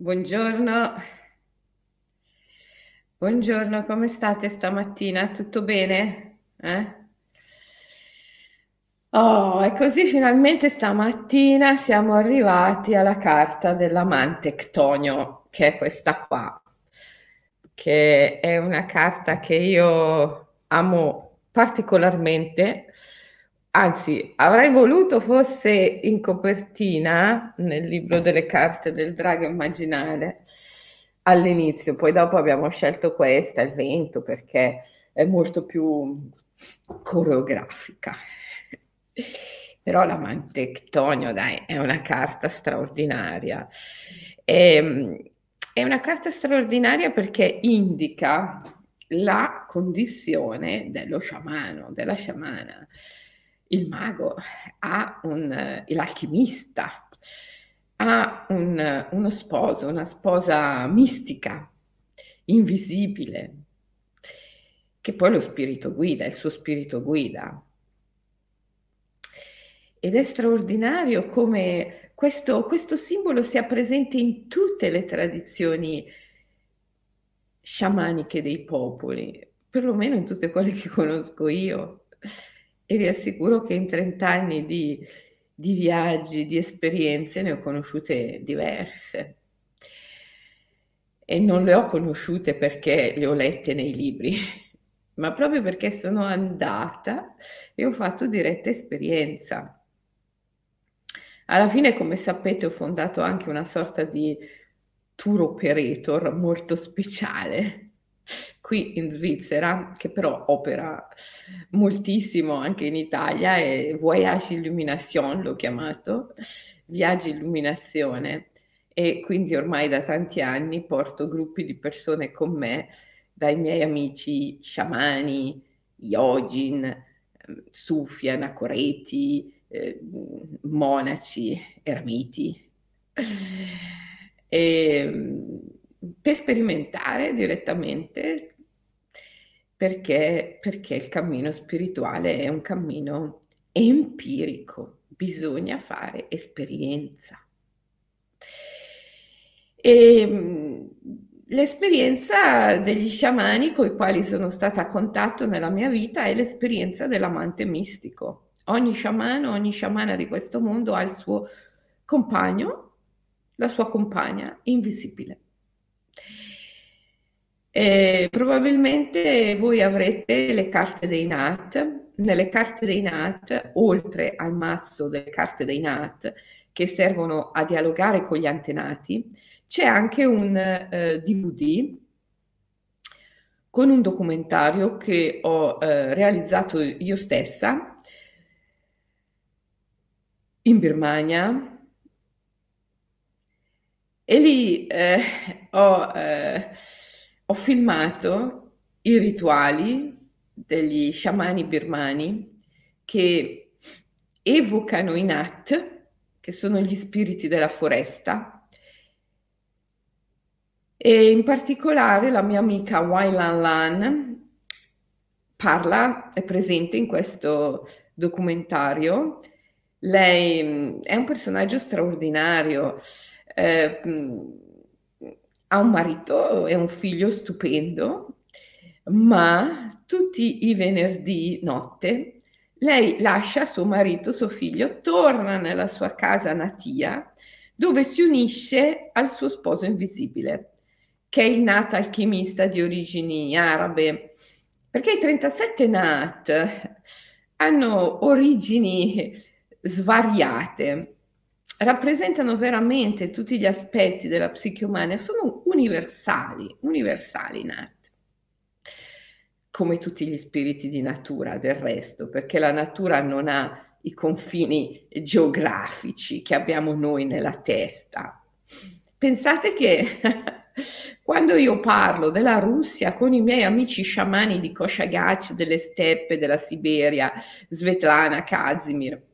Buongiorno, buongiorno, come state stamattina? Tutto bene? Eh? Oh, e così finalmente stamattina siamo arrivati alla carta dell'amante Ctonio, che è questa qua, che è una carta che io amo particolarmente Anzi, avrei voluto fosse in copertina nel libro delle carte del drago immaginale all'inizio, poi dopo abbiamo scelto questa, il vento, perché è molto più coreografica. Però la Mantectonio, dai, è una carta straordinaria. E, ehm, è una carta straordinaria perché indica la condizione dello sciamano, della sciamana il mago, ha un, l'alchimista, ha un, uno sposo, una sposa mistica, invisibile, che poi lo spirito guida, il suo spirito guida. Ed è straordinario come questo, questo simbolo sia presente in tutte le tradizioni sciamaniche dei popoli, perlomeno in tutte quelle che conosco io e vi assicuro che in 30 anni di, di viaggi, di esperienze, ne ho conosciute diverse. E non le ho conosciute perché le ho lette nei libri, ma proprio perché sono andata e ho fatto diretta esperienza. Alla fine, come sapete, ho fondato anche una sorta di tour operator molto speciale qui in Svizzera, che però opera moltissimo anche in Italia, è Voyage Illumination, l'ho chiamato, Viaggi Illuminazione, e quindi ormai da tanti anni porto gruppi di persone con me, dai miei amici sciamani, yogin, sufi, anacoreti, eh, monaci, ermiti. E, per sperimentare direttamente perché, perché il cammino spirituale è un cammino empirico, bisogna fare esperienza. E mm, l'esperienza degli sciamani con i quali sono stata a contatto nella mia vita è l'esperienza dell'amante mistico. Ogni sciamano, ogni sciamana di questo mondo ha il suo compagno, la sua compagna invisibile. E probabilmente voi avrete le carte dei NAT. Nelle carte dei NAT, oltre al mazzo delle carte dei NAT che servono a dialogare con gli antenati, c'è anche un eh, DVD con un documentario che ho eh, realizzato io stessa in Birmania e lì eh, ho, eh, ho, filmato i rituali degli sciamani birmani che evocano i Nat, che sono gli spiriti della foresta, e in particolare la mia amica Wai Lan Lan parla, è presente in questo documentario. Lei mm, è un personaggio straordinario, eh, ha un marito e un figlio stupendo, ma tutti i venerdì notte lei lascia suo marito, suo figlio, torna nella sua casa natia, dove si unisce al suo sposo invisibile, che è il Nat alchimista di origini arabe, perché i 37 Nat hanno origini svariate rappresentano veramente tutti gli aspetti della psiche umana, sono universali, universali Nat, come tutti gli spiriti di natura del resto, perché la natura non ha i confini geografici che abbiamo noi nella testa. Pensate che quando io parlo della Russia con i miei amici sciamani di Koshagach, delle steppe, della Siberia, Svetlana Kazimir,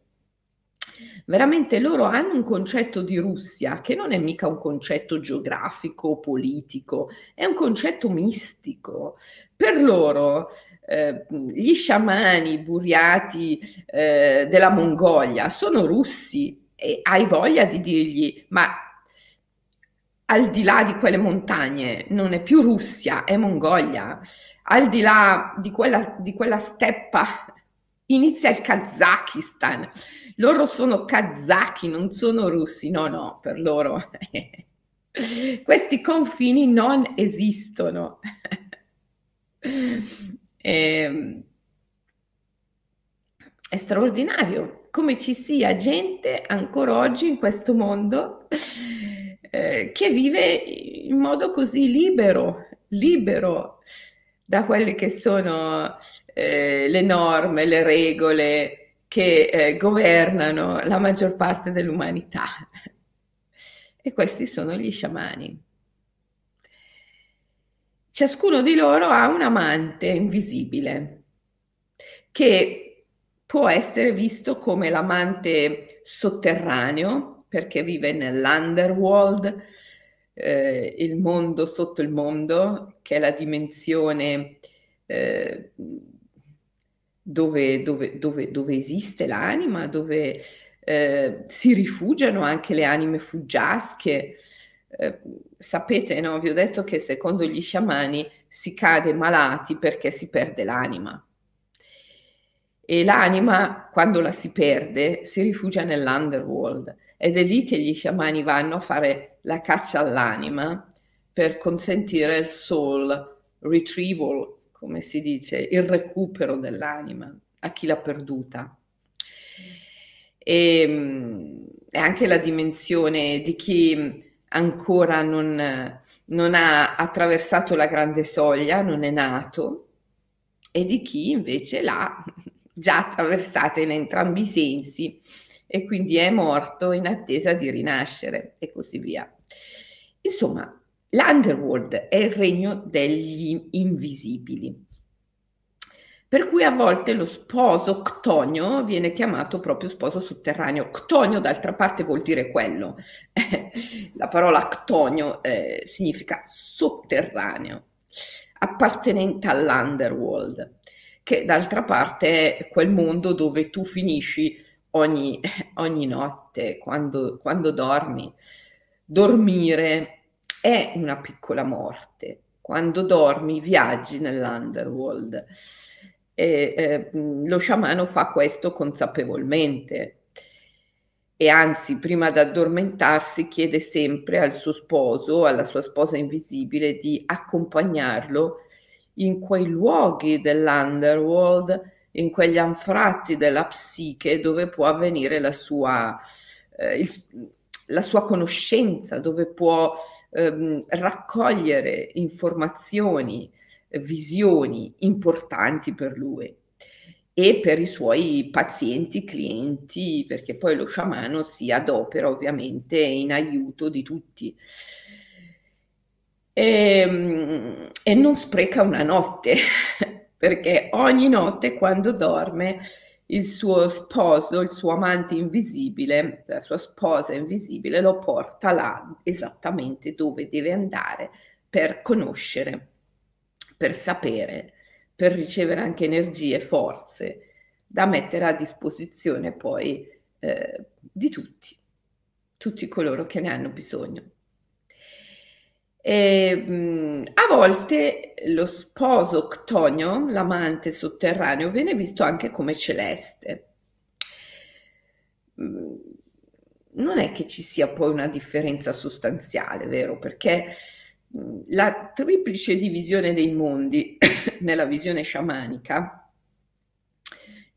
veramente loro hanno un concetto di Russia che non è mica un concetto geografico politico, è un concetto mistico. Per loro eh, gli sciamani buriati eh, della Mongolia sono russi e hai voglia di dirgli ma al di là di quelle montagne non è più Russia, è Mongolia, al di là di quella, di quella steppa inizia il Kazakistan. Loro sono kazaki, non sono russi, no, no, per loro. Questi confini non esistono. e, ehm, è straordinario come ci sia gente ancora oggi in questo mondo eh, che vive in modo così libero, libero da quelle che sono eh, le norme, le regole che eh, governano la maggior parte dell'umanità. E questi sono gli sciamani. Ciascuno di loro ha un amante invisibile che può essere visto come l'amante sotterraneo, perché vive nell'underworld, eh, il mondo sotto il mondo, che è la dimensione eh, dove, dove, dove, dove, esiste l'anima, dove eh, si rifugiano anche le anime fuggiasche. Eh, sapete, no? vi ho detto che secondo gli sciamani si cade malati perché si perde l'anima. E l'anima, quando la si perde, si rifugia nell'underworld ed è lì che gli sciamani vanno a fare la caccia all'anima per consentire il soul retrieval, come si dice, il recupero dell'anima a chi l'ha perduta. E, ehm, e anche la dimensione di chi ancora non, non ha attraversato la grande soglia, non è nato, e di chi invece l'ha già attraversata in entrambi i sensi e quindi è morto in attesa di rinascere e così via. Insomma, l'underworld è il regno degli invisibili. Per cui a volte lo sposo ctonio viene chiamato proprio sposo sotterraneo. Ctonio d'altra parte vuol dire quello. La parola ctonio eh, significa sotterraneo, appartenente all'underworld, che d'altra parte è quel mondo dove tu finisci ogni, ogni notte quando, quando dormi. Dormire è una piccola morte. Quando dormi viaggi nell'underworld. E, eh, lo sciamano fa questo consapevolmente e anzi prima di addormentarsi chiede sempre al suo sposo, alla sua sposa invisibile di accompagnarlo in quei luoghi dell'underworld in quegli anfratti della psiche dove può avvenire la sua, eh, il, la sua conoscenza, dove può ehm, raccogliere informazioni, visioni importanti per lui e per i suoi pazienti, clienti, perché poi lo sciamano si adopera ovviamente in aiuto di tutti. E, ehm, e non spreca una notte, perché ogni notte quando dorme il suo sposo, il suo amante invisibile, la sua sposa invisibile lo porta là esattamente dove deve andare per conoscere, per sapere, per ricevere anche energie, forze da mettere a disposizione poi eh, di tutti, tutti coloro che ne hanno bisogno. E, mh, a volte lo sposo ctonio, l'amante sotterraneo, viene visto anche come celeste. Mh, non è che ci sia poi una differenza sostanziale, vero? Perché mh, la triplice divisione dei mondi nella visione sciamanica,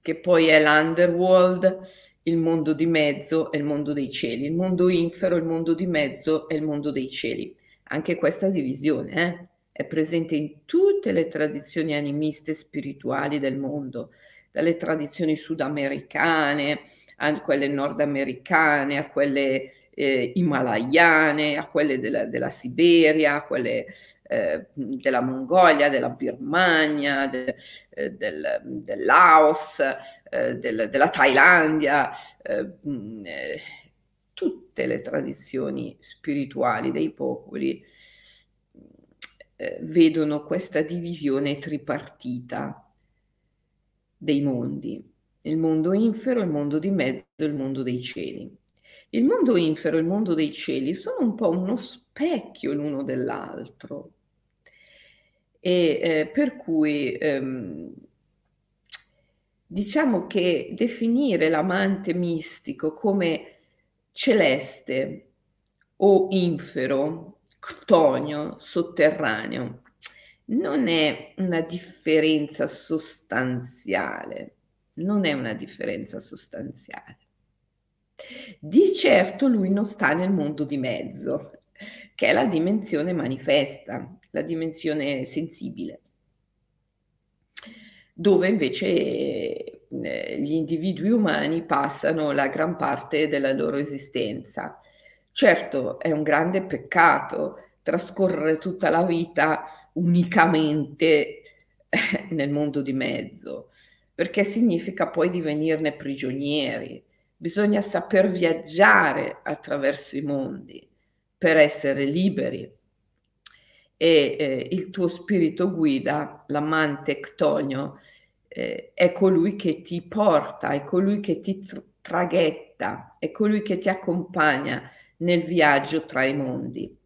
che poi è l'underworld, il mondo di mezzo e il mondo dei cieli, il mondo infero, il mondo di mezzo e il mondo dei cieli anche questa divisione eh, è presente in tutte le tradizioni animiste spirituali del mondo, dalle tradizioni sudamericane a quelle nordamericane, a quelle eh, himalayane, a quelle della, della Siberia, a quelle eh, della Mongolia, della Birmania, de, eh, del, del, Laos, eh, del, della Thailandia eh, tutte le tradizioni spirituali dei popoli eh, vedono questa divisione tripartita dei mondi, il mondo infero, il mondo di mezzo il mondo dei cieli. Il mondo infero e il mondo dei cieli sono un po' uno specchio l'uno dell'altro. E eh, per cui ehm, diciamo che definire l'amante mistico come celeste o infero, ctonio, sotterraneo, non è una differenza sostanziale, non è una differenza sostanziale. Di certo lui non sta nel mondo di mezzo, che è la dimensione manifesta, la dimensione sensibile, dove invece gli individui umani passano la gran parte della loro esistenza. Certo, è un grande peccato trascorrere tutta la vita unicamente nel mondo di mezzo, perché significa poi divenirne prigionieri. Bisogna saper viaggiare attraverso i mondi per essere liberi. E eh, il tuo spirito guida, l'amante Ctonio, eh, è colui che ti porta, è colui che ti tr- traghetta, è colui che ti accompagna nel viaggio tra i mondi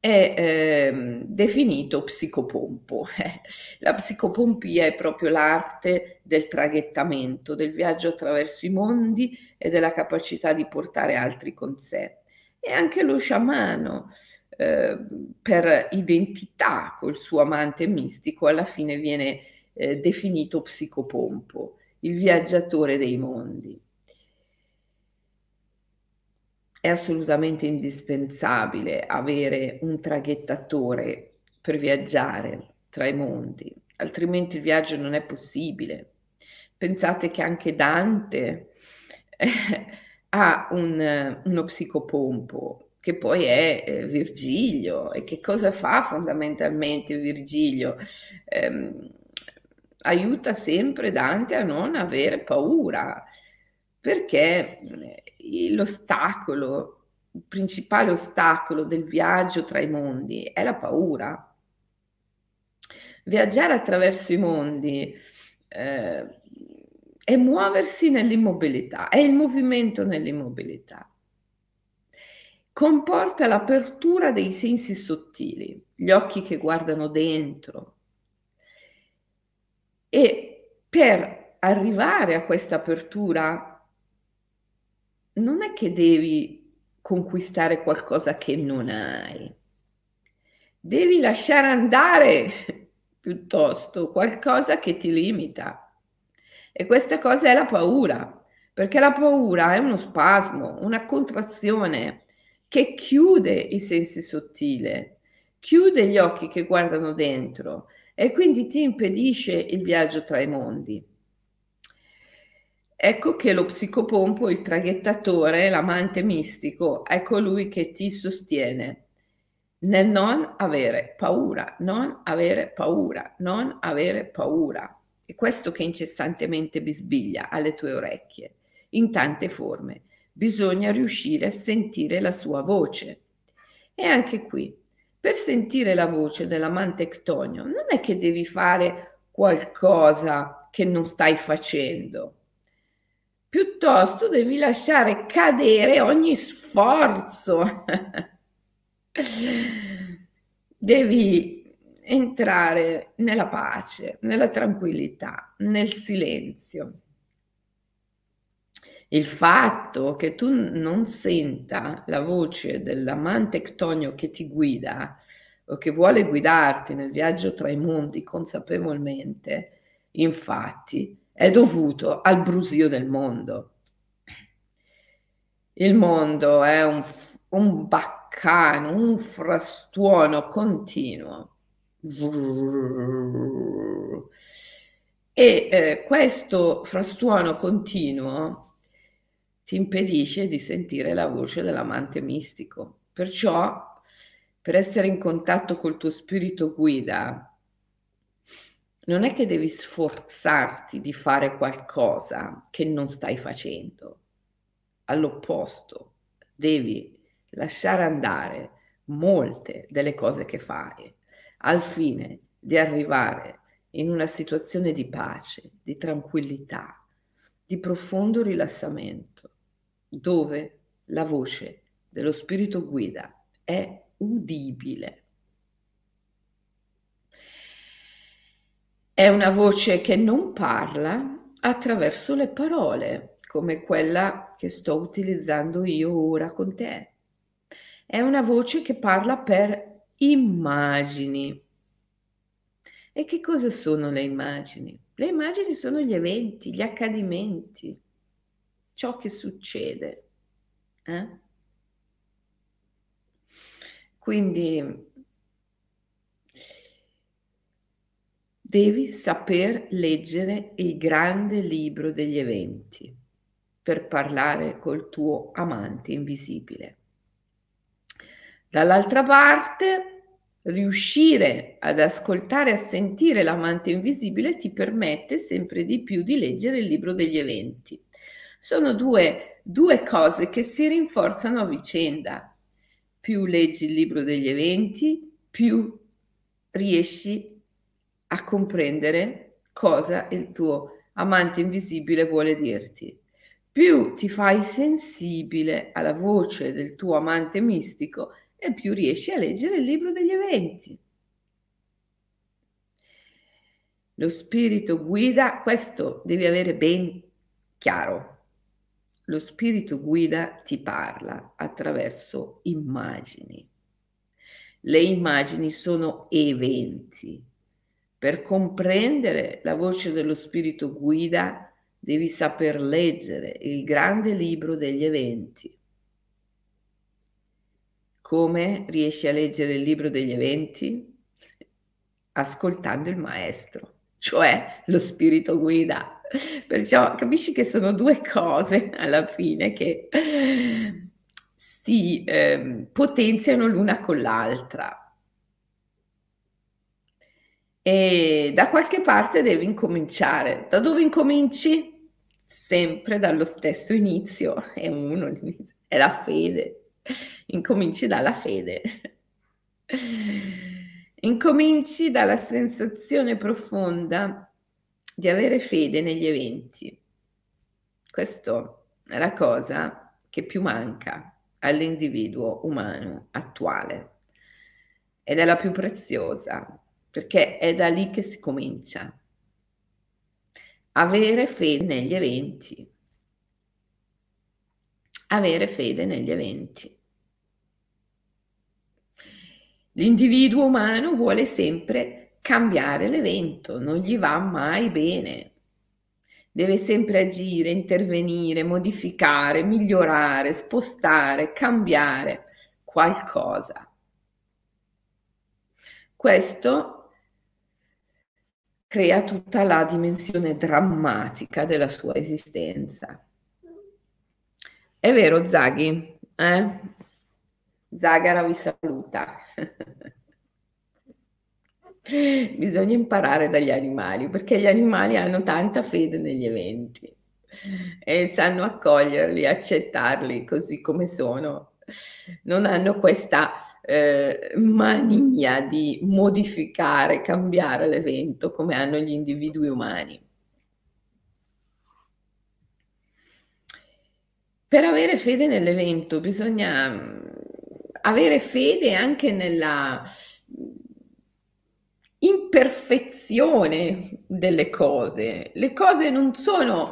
è eh, definito psicopompo. La psicopompia è proprio l'arte del traghettamento, del viaggio attraverso i mondi e della capacità di portare altri con sé. E anche lo sciamano, eh, per identità col suo amante mistico, alla fine viene eh, definito psicopompo, il viaggiatore dei mondi. È assolutamente indispensabile avere un traghettatore per viaggiare tra i mondi, altrimenti il viaggio non è possibile. Pensate che anche Dante eh, ha un, uno psicopompo che poi è eh, Virgilio e che cosa fa fondamentalmente Virgilio? Eh, aiuta sempre Dante a non avere paura perché l'ostacolo, il principale ostacolo del viaggio tra i mondi è la paura. Viaggiare attraverso i mondi eh, è muoversi nell'immobilità, è il movimento nell'immobilità. Comporta l'apertura dei sensi sottili, gli occhi che guardano dentro. E per arrivare a questa apertura non è che devi conquistare qualcosa che non hai. Devi lasciare andare piuttosto qualcosa che ti limita. E questa cosa è la paura, perché la paura è uno spasmo, una contrazione che chiude i sensi sottili, chiude gli occhi che guardano dentro e quindi ti impedisce il viaggio tra i mondi. Ecco che lo psicopompo, il traghettatore, l'amante mistico, è colui che ti sostiene nel non avere paura, non avere paura, non avere paura. È questo che incessantemente bisbiglia alle tue orecchie, in tante forme. Bisogna riuscire a sentire la sua voce. E anche qui, per sentire la voce dell'amante Ctonio, non è che devi fare qualcosa che non stai facendo piuttosto devi lasciare cadere ogni sforzo. devi entrare nella pace, nella tranquillità, nel silenzio. Il fatto che tu non senta la voce dell'amante Ctonio che ti guida o che vuole guidarti nel viaggio tra i mondi consapevolmente, infatti, è dovuto al brusio del mondo. Il mondo è un, un baccano, un frastuono continuo. E eh, questo frastuono continuo ti impedisce di sentire la voce dell'amante mistico. Perciò, per essere in contatto col tuo spirito guida, non è che devi sforzarti di fare qualcosa che non stai facendo. All'opposto, devi lasciare andare molte delle cose che fai al fine di arrivare in una situazione di pace, di tranquillità, di profondo rilassamento, dove la voce dello spirito guida è udibile. È una voce che non parla attraverso le parole, come quella che sto utilizzando io ora con te. È una voce che parla per immagini. E che cosa sono le immagini? Le immagini sono gli eventi, gli accadimenti, ciò che succede. Eh? Quindi devi saper leggere il grande libro degli eventi per parlare col tuo amante invisibile. Dall'altra parte, riuscire ad ascoltare e a sentire l'amante invisibile ti permette sempre di più di leggere il libro degli eventi. Sono due, due cose che si rinforzano a vicenda. Più leggi il libro degli eventi, più riesci a comprendere cosa il tuo amante invisibile vuole dirti. Più ti fai sensibile alla voce del tuo amante mistico e più riesci a leggere il libro degli eventi. Lo spirito guida, questo devi avere ben chiaro. Lo spirito guida ti parla attraverso immagini. Le immagini sono eventi per comprendere la voce dello spirito guida devi saper leggere il grande libro degli eventi. Come riesci a leggere il libro degli eventi? Ascoltando il maestro, cioè lo spirito guida. Perciò capisci che sono due cose alla fine che si eh, potenziano l'una con l'altra e da qualche parte devi incominciare. Da dove incominci? Sempre dallo stesso inizio, è uno, è la fede. Incominci dalla fede. Incominci dalla sensazione profonda di avere fede negli eventi. Questa è la cosa che più manca all'individuo umano attuale ed è la più preziosa perché è da lì che si comincia. Avere fede negli eventi. Avere fede negli eventi. L'individuo umano vuole sempre cambiare l'evento, non gli va mai bene. Deve sempre agire, intervenire, modificare, migliorare, spostare, cambiare qualcosa. Questo crea tutta la dimensione drammatica della sua esistenza. È vero, Zaghi? Eh? Zagara vi saluta. Bisogna imparare dagli animali perché gli animali hanno tanta fede negli eventi e sanno accoglierli, accettarli così come sono. Non hanno questa eh, mania di modificare, cambiare l'evento come hanno gli individui umani. Per avere fede nell'evento bisogna mm, avere fede anche nella imperfezione delle cose. Le cose non sono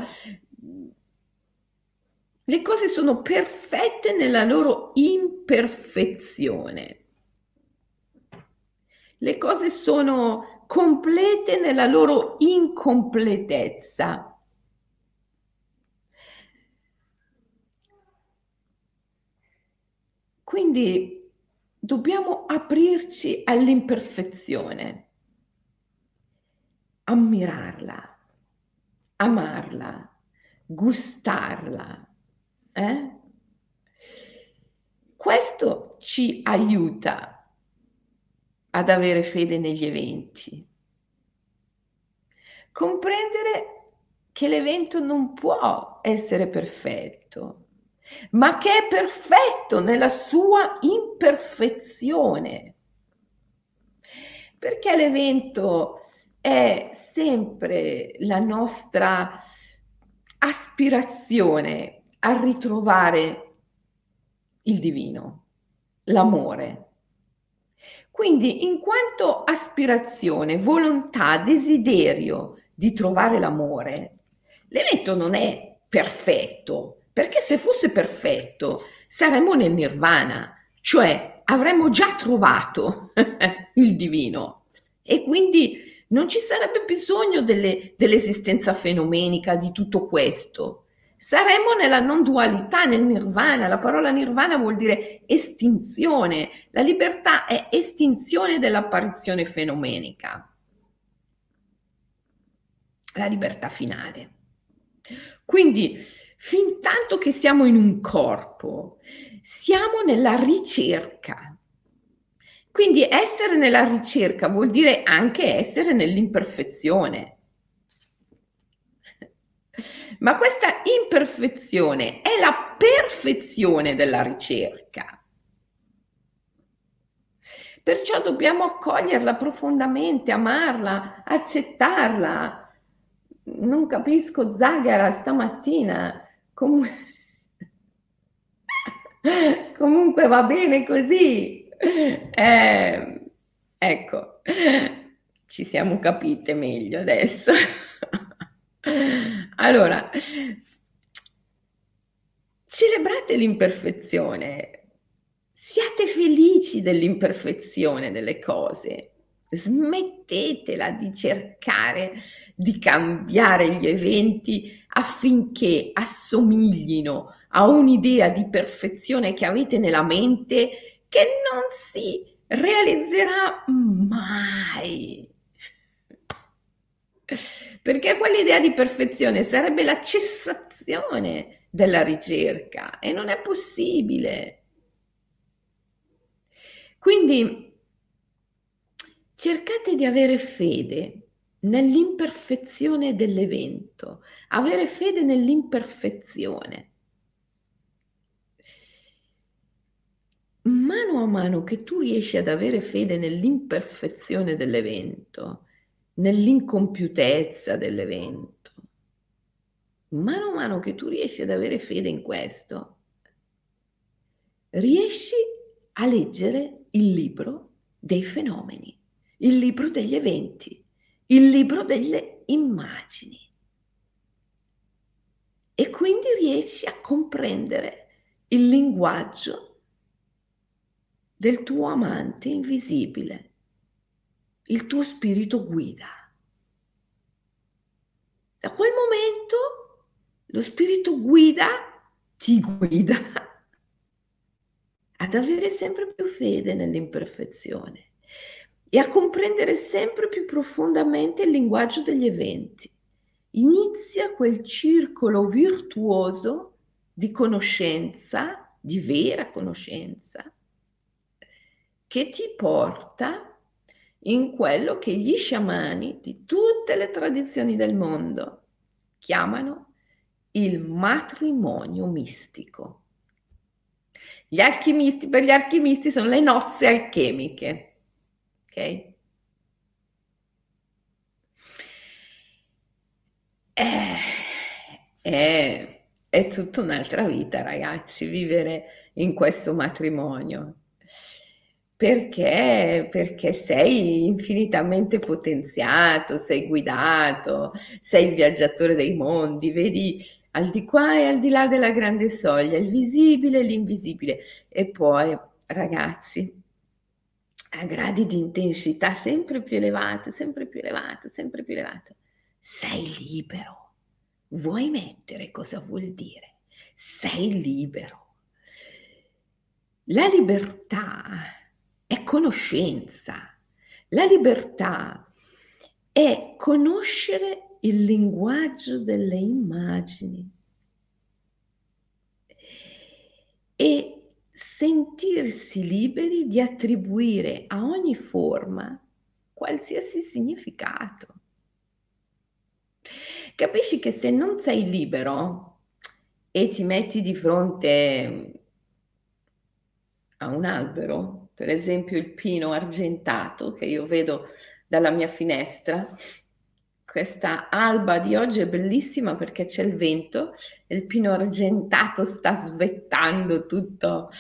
le cose sono perfette nella loro imperfezione. Le cose sono complete nella loro incompletezza. Quindi dobbiamo aprirci all'imperfezione, ammirarla, amarla, gustarla eh? Questo ci aiuta ad avere fede negli eventi. Comprendere che l'evento non può essere perfetto, ma che è perfetto nella sua imperfezione. Perché l'evento è sempre la nostra aspirazione a ritrovare il divino, l'amore. Quindi in quanto aspirazione, volontà, desiderio di trovare l'amore, l'evento non è perfetto, perché se fosse perfetto saremmo nel nirvana, cioè avremmo già trovato il divino e quindi non ci sarebbe bisogno delle, dell'esistenza fenomenica di tutto questo. Saremmo nella non dualità, nel nirvana. La parola nirvana vuol dire estinzione. La libertà è estinzione dell'apparizione fenomenica. La libertà finale. Quindi, fin tanto che siamo in un corpo, siamo nella ricerca. Quindi essere nella ricerca vuol dire anche essere nell'imperfezione. Ma questa imperfezione è la perfezione della ricerca. Perciò dobbiamo accoglierla profondamente, amarla, accettarla. Non capisco Zagara stamattina. Com- Comunque va bene così. Eh, ecco, ci siamo capite meglio adesso. allora, celebrate l'imperfezione, siate felici dell'imperfezione delle cose. Smettetela di cercare di cambiare gli eventi affinché assomiglino a un'idea di perfezione che avete nella mente che non si realizzerà mai. Perché quell'idea di perfezione sarebbe la cessazione della ricerca e non è possibile. Quindi cercate di avere fede nell'imperfezione dell'evento, avere fede nell'imperfezione. Mano a mano che tu riesci ad avere fede nell'imperfezione dell'evento, nell'incompiutezza dell'evento, mano a mano che tu riesci ad avere fede in questo, riesci a leggere il libro dei fenomeni, il libro degli eventi, il libro delle immagini. E quindi riesci a comprendere il linguaggio del tuo amante invisibile, il tuo spirito guida. Da quel momento lo spirito guida ti guida ad avere sempre più fede nell'imperfezione e a comprendere sempre più profondamente il linguaggio degli eventi. Inizia quel circolo virtuoso di conoscenza, di vera conoscenza, che ti porta in quello che gli sciamani di tutte le tradizioni del mondo chiamano il matrimonio mistico. Gli alchimisti, per gli alchimisti sono le nozze alchemiche, ok? Eh, è, è tutta un'altra vita, ragazzi, vivere in questo matrimonio perché? Perché sei infinitamente potenziato, sei guidato, sei il viaggiatore dei mondi, vedi al di qua e al di là della grande soglia, il visibile e l'invisibile. E poi, ragazzi, a gradi di intensità sempre più elevati, sempre più elevati, sempre più elevati, sei libero. Vuoi mettere cosa vuol dire? Sei libero. La libertà è conoscenza. La libertà è conoscere il linguaggio delle immagini e sentirsi liberi di attribuire a ogni forma qualsiasi significato. Capisci che se non sei libero e ti metti di fronte a un albero, per esempio il pino argentato che io vedo dalla mia finestra, questa alba di oggi è bellissima perché c'è il vento e il pino argentato sta svettando tutto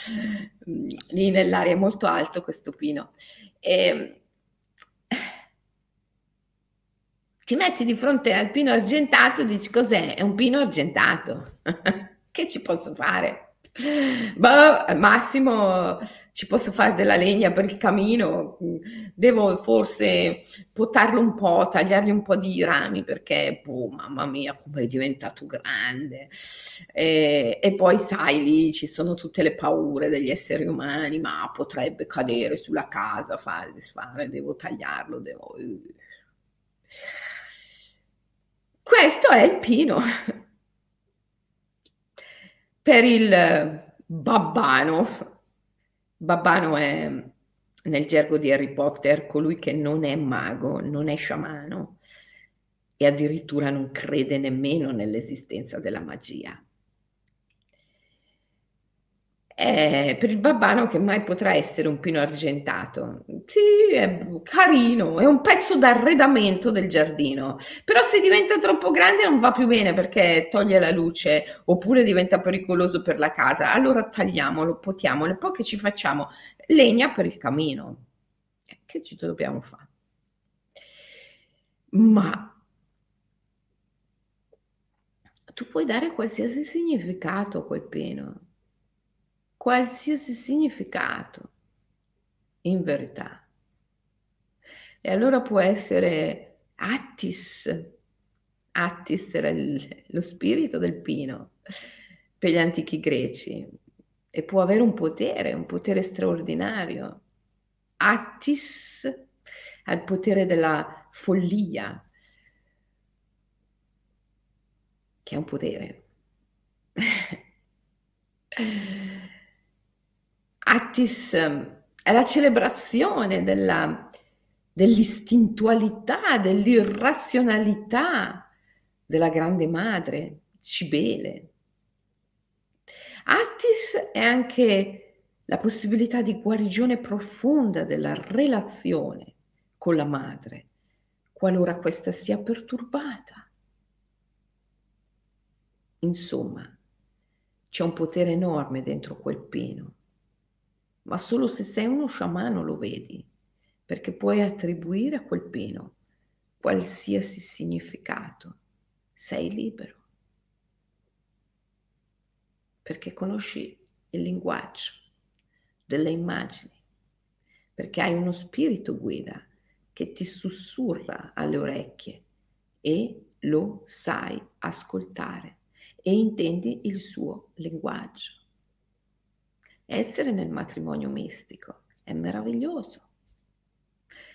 mm, lì nell'aria, è molto alto questo pino. E ti metti di fronte al pino argentato e dici cos'è? È un pino argentato. che ci posso fare? Bah, al massimo ci posso fare della legna per il camino, devo forse potarlo un po', tagliargli un po' di rami perché, boh, mamma mia, come è diventato grande. E, e, poi, sai, lì ci sono tutte le paure degli esseri umani, ma potrebbe cadere sulla casa, fare, disfare, devo tagliarlo, devo... Questo è il pino per il babbano. Babbano è nel gergo di Harry Potter colui che non è mago, non è sciamano e addirittura non crede nemmeno nell'esistenza della magia è per il babbano che mai potrà essere un pino argentato. Sì, è carino, è un pezzo d'arredamento del giardino, però se diventa troppo grande non va più bene perché toglie la luce oppure diventa pericoloso per la casa. Allora tagliamolo, potiamolo e poi che ci facciamo? Legna per il camino. Eh, che ci dobbiamo fare? Ma tu puoi dare qualsiasi significato a quel pino qualsiasi significato, in verità. E allora può essere Attis, Attis era il, lo spirito del pino per gli antichi greci e può avere un potere, un potere straordinario. Attis ha il potere della follia, che è un potere. Attis ehm, è la celebrazione della, dell'istintualità, dell'irrazionalità della grande madre, Cibele. Attis è anche la possibilità di guarigione profonda della relazione con la madre, qualora questa sia perturbata. Insomma, c'è un potere enorme dentro quel peno ma solo se sei uno sciamano lo vedi, perché puoi attribuire a quel peno qualsiasi significato. Sei libero, perché conosci il linguaggio delle immagini, perché hai uno spirito guida che ti sussurra alle orecchie e lo sai ascoltare e intendi il suo linguaggio. Essere nel matrimonio mistico è meraviglioso.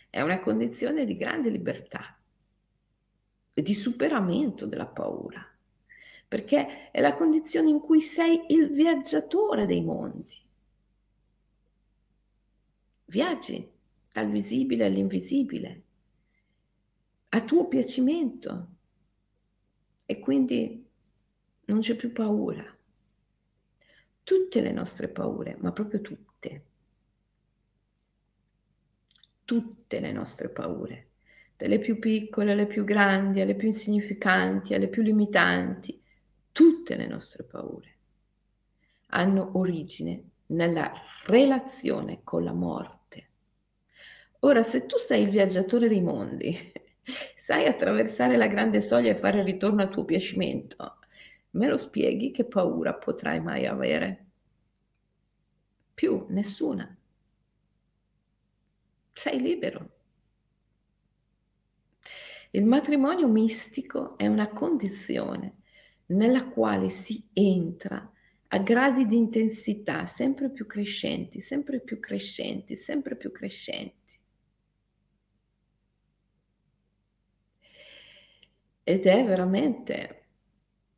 È una condizione di grande libertà e di superamento della paura, perché è la condizione in cui sei il viaggiatore dei mondi. Viaggi dal visibile all'invisibile, a tuo piacimento e quindi non c'è più paura tutte le nostre paure, ma proprio tutte. Tutte le nostre paure, dalle più piccole alle più grandi, alle più insignificanti, alle più limitanti, tutte le nostre paure hanno origine nella relazione con la morte. Ora, se tu sei il viaggiatore dei mondi, sai attraversare la grande soglia e fare il ritorno al tuo piacimento, Me lo spieghi che paura potrai mai avere? Più nessuna. Sei libero. Il matrimonio mistico è una condizione nella quale si entra a gradi di intensità sempre più crescenti, sempre più crescenti, sempre più crescenti. Ed è veramente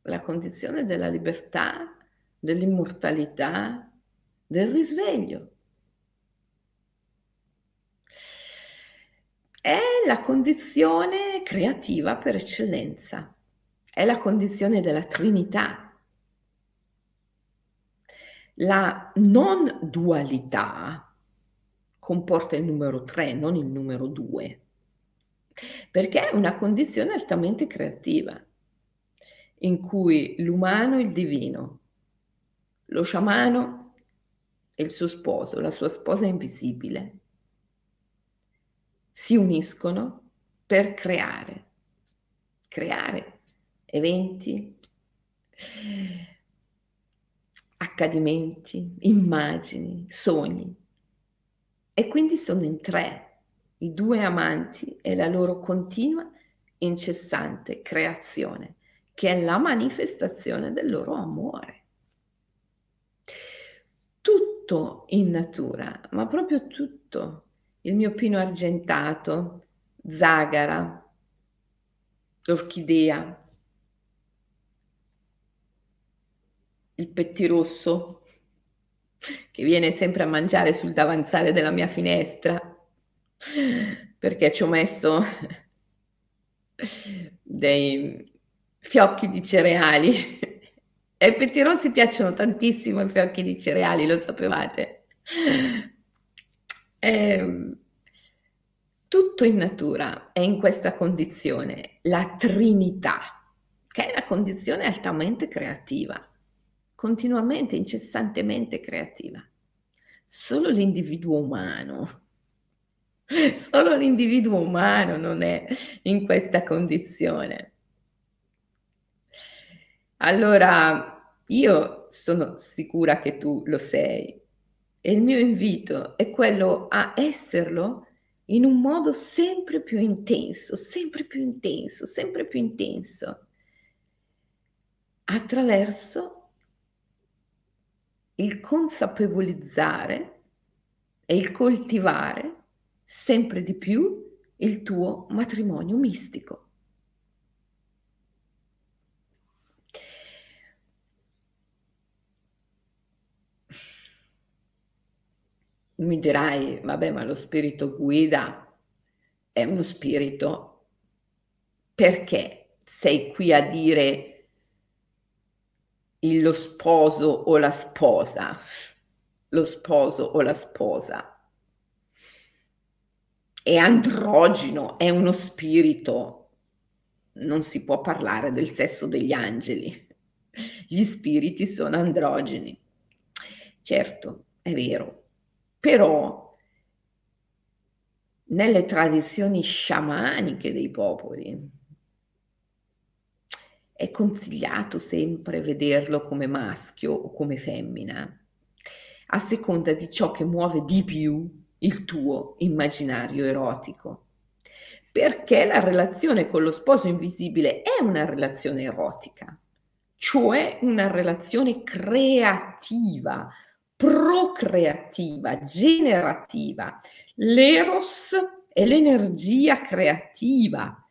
la condizione della libertà, dell'immortalità, del risveglio. È la condizione creativa per eccellenza, è la condizione della Trinità. La non dualità comporta il numero 3, non il numero 2. perché è una condizione altamente creativa, in cui l'umano e il divino, lo sciamano e il suo sposo, la sua sposa invisibile, si uniscono per creare, creare eventi, accadimenti, immagini, sogni. E quindi sono in tre i due amanti e la loro continua, incessante creazione, che è la manifestazione del loro amore. Tutto in natura, ma proprio tutto. Il mio pino argentato, zagara, l'orchidea, il pettirosso che viene sempre a mangiare sul davanzale della mia finestra, perché ci ho messo dei fiocchi di cereali. E petti rossi piacciono tantissimo i fiocchi di cereali, lo sapevate? E, ehm, tutto in natura è in questa condizione, la Trinità, che è la condizione altamente creativa, continuamente, incessantemente creativa. Solo l'individuo umano Solo l'individuo umano non è in questa condizione. Allora, io sono sicura che tu lo sei e il mio invito è quello a esserlo in un modo sempre più intenso, sempre più intenso, sempre più intenso, attraverso il consapevolizzare e il coltivare sempre di più il tuo matrimonio mistico. Mi dirai, vabbè, ma lo spirito guida è uno spirito perché sei qui a dire lo sposo o la sposa, lo sposo o la sposa è androgino, è uno spirito. Non si può parlare del sesso degli angeli. Gli spiriti sono androgeni. Certo, è vero, però nelle tradizioni sciamaniche dei popoli è consigliato sempre vederlo come maschio o come femmina, a seconda di ciò che muove di più il tuo immaginario erotico. Perché la relazione con lo sposo invisibile è una relazione erotica, cioè una relazione creativa, procreativa, generativa. L'eros è l'energia creativa.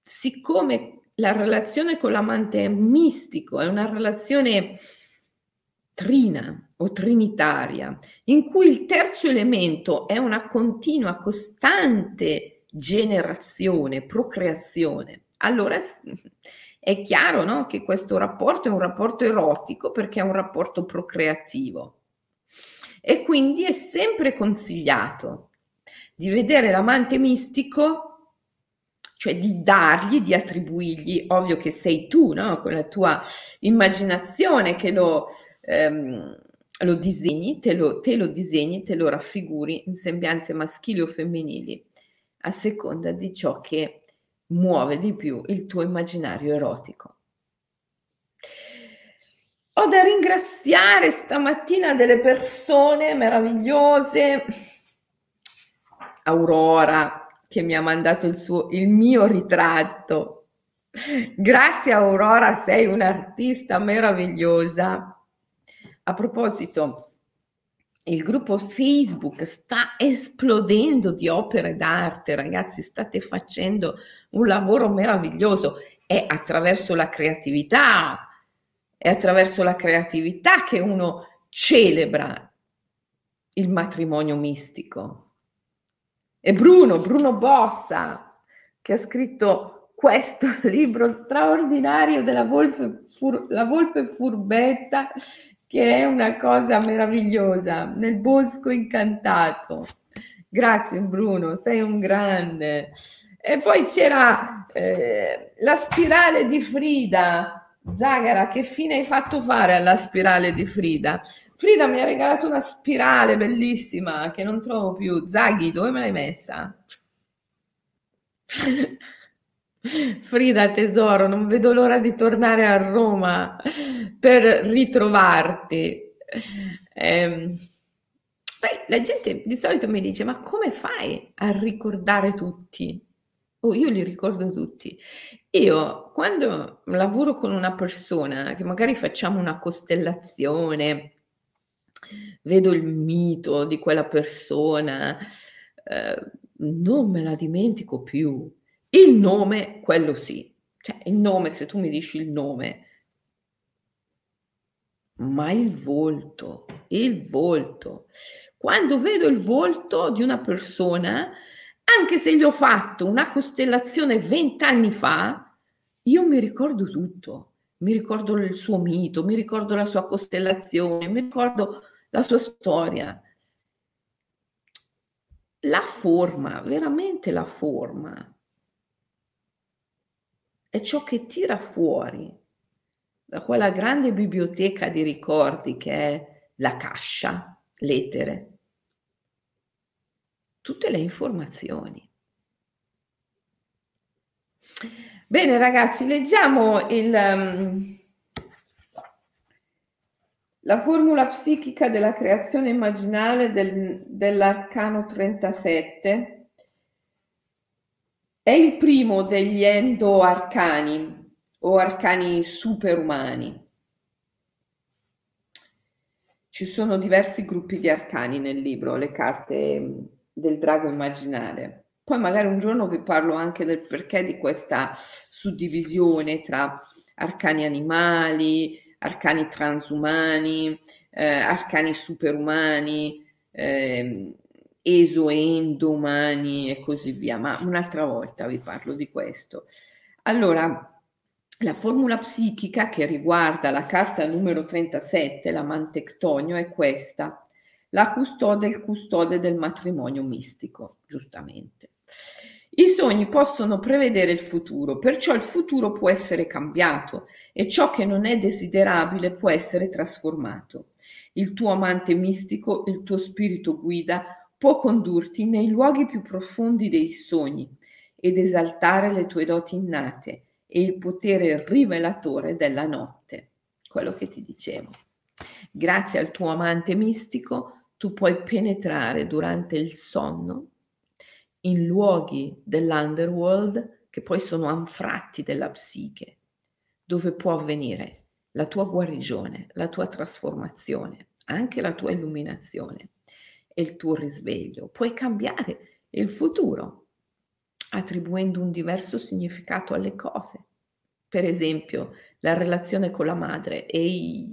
Siccome la relazione con l'amante è mistico, è una relazione trina o trinitaria, in cui il terzo elemento è una continua, costante generazione, procreazione, allora è chiaro no, che questo rapporto è un rapporto erotico perché è un rapporto procreativo. E quindi è sempre consigliato di vedere l'amante mistico cioè di dargli, di attribuirgli, ovvio che sei tu, no? con la tua immaginazione che lo, ehm, lo disegni, te lo, te lo disegni, te lo raffiguri in sembianze maschili o femminili, a seconda di ciò che muove di più il tuo immaginario erotico. Ho da ringraziare stamattina delle persone meravigliose. Aurora, che mi ha mandato il, suo, il mio ritratto. Grazie Aurora, sei un'artista meravigliosa. A proposito, il gruppo Facebook sta esplodendo di opere d'arte, ragazzi, state facendo un lavoro meraviglioso. È attraverso la creatività, è attraverso la creatività che uno celebra il matrimonio mistico. E Bruno, Bruno Bossa, che ha scritto questo libro straordinario della volpe, fur, volpe furbetta che è una cosa meravigliosa, nel bosco incantato. Grazie Bruno, sei un grande. E poi c'era eh, la spirale di Frida. Zagara, che fine hai fatto fare alla spirale di Frida? Frida mi ha regalato una spirale bellissima che non trovo più. Zaghi, dove me l'hai messa? Frida tesoro, non vedo l'ora di tornare a Roma per ritrovarti. Eh, beh, la gente di solito mi dice: Ma come fai a ricordare tutti? Oh, io li ricordo tutti. Io quando lavoro con una persona che magari facciamo una costellazione, vedo il mito di quella persona, eh, non me la dimentico più. Il nome, quello sì. Cioè, il nome, se tu mi dici il nome, ma il volto, il volto. Quando vedo il volto di una persona, anche se gli ho fatto una costellazione vent'anni fa, io mi ricordo tutto. Mi ricordo il suo mito, mi ricordo la sua costellazione, mi ricordo la sua storia. La forma, veramente la forma, è ciò che tira fuori da quella grande biblioteca di ricordi che è la cascia, l'etere, tutte le informazioni. Bene ragazzi, leggiamo il, um, la formula psichica della creazione immaginale del, dell'arcano 37 è il primo degli endo-arcani o arcani superumani. Ci sono diversi gruppi di arcani nel libro, le carte del drago immaginale. Poi magari un giorno vi parlo anche del perché di questa suddivisione tra arcani animali, arcani transumani, eh, arcani superumani, eh, esoendomani e così via, ma un'altra volta vi parlo di questo. Allora, la formula psichica che riguarda la carta numero 37, la mantectonio, è questa. La custode, il custode del matrimonio mistico, giustamente. I sogni possono prevedere il futuro, perciò il futuro può essere cambiato e ciò che non è desiderabile può essere trasformato. Il tuo amante mistico, il tuo spirito guida può condurti nei luoghi più profondi dei sogni ed esaltare le tue doti innate e il potere rivelatore della notte. Quello che ti dicevo. Grazie al tuo amante mistico tu puoi penetrare durante il sonno in luoghi dell'underworld che poi sono anfratti della psiche, dove può avvenire la tua guarigione, la tua trasformazione, anche la tua illuminazione e il tuo risveglio. Puoi cambiare il futuro attribuendo un diverso significato alle cose. Per esempio, la relazione con la madre. Ehi,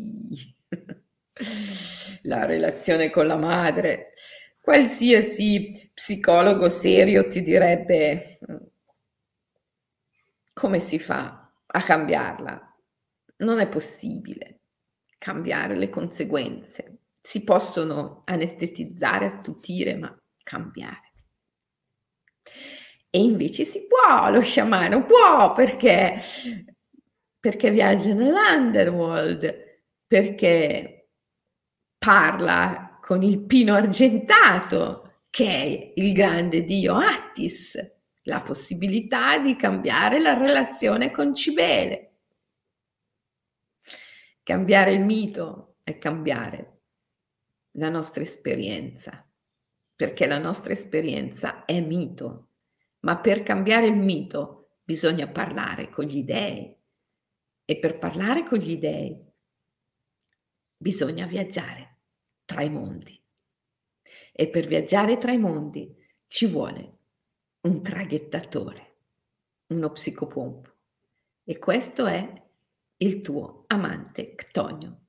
la relazione con la madre. Qualsiasi psicologo serio ti direbbe come si fa a cambiarla? Non è possibile cambiare le conseguenze si possono anestetizzare, attutire, ma cambiare. E invece si può, lo sciamano può perché, perché viaggia nell'underworld, perché parla con il pino argentato, che è il grande dio Attis, la possibilità di cambiare la relazione con Cibele. Cambiare il mito è cambiare la nostra esperienza, perché la nostra esperienza è mito, ma per cambiare il mito bisogna parlare con gli dèi e per parlare con gli dèi bisogna viaggiare tra i mondi. E per viaggiare tra i mondi ci vuole un traghettatore, uno psicopompo. E questo è il tuo amante Ctonio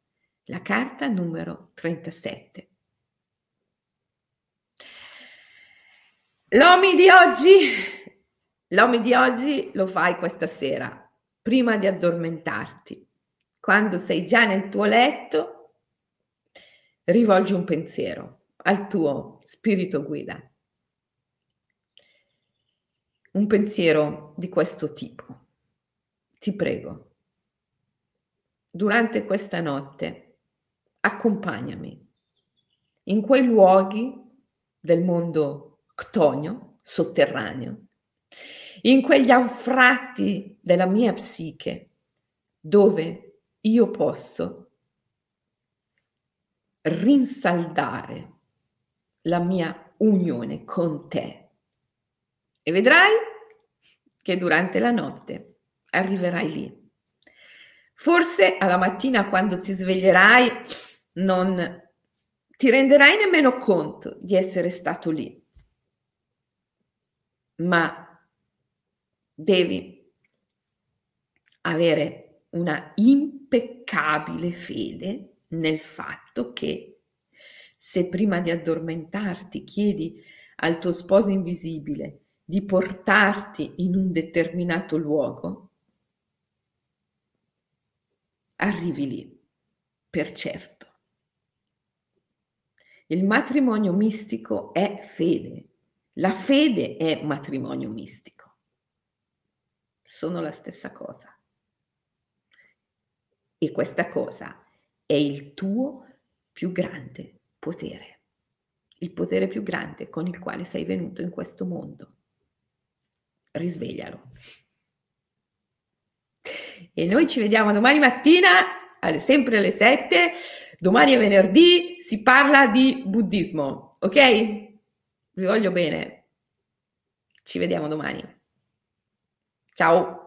la carta numero 37. L'OMI di oggi, l'OMI di oggi lo fai questa sera, prima di addormentarti. Quando sei già nel tuo letto, rivolgi un pensiero al tuo spirito guida un pensiero di questo tipo. Ti prego, durante questa notte, accompagnami in quei luoghi del mondo ctonio, sotterraneo, in quegli anfratti della mia psiche, dove io posso rinsaldare la mia unione con te. E vedrai che durante la notte arriverai lì. Forse alla mattina quando ti sveglierai non ti renderai nemmeno conto di essere stato lì, ma devi avere una impeccabile fede nel fatto che se prima di addormentarti chiedi al tuo sposo invisibile di portarti in un determinato luogo, arrivi lì, per certo. Il matrimonio mistico è fede, la fede è matrimonio mistico sono la stessa cosa. E questa cosa è il tuo più grande potere, il potere più grande con il quale sei venuto in questo mondo. Risveglialo. E noi ci vediamo domani mattina, alle, sempre alle 7. Domani è venerdì, si parla di buddismo, ok? Vi voglio bene. Ci vediamo domani. Ciao.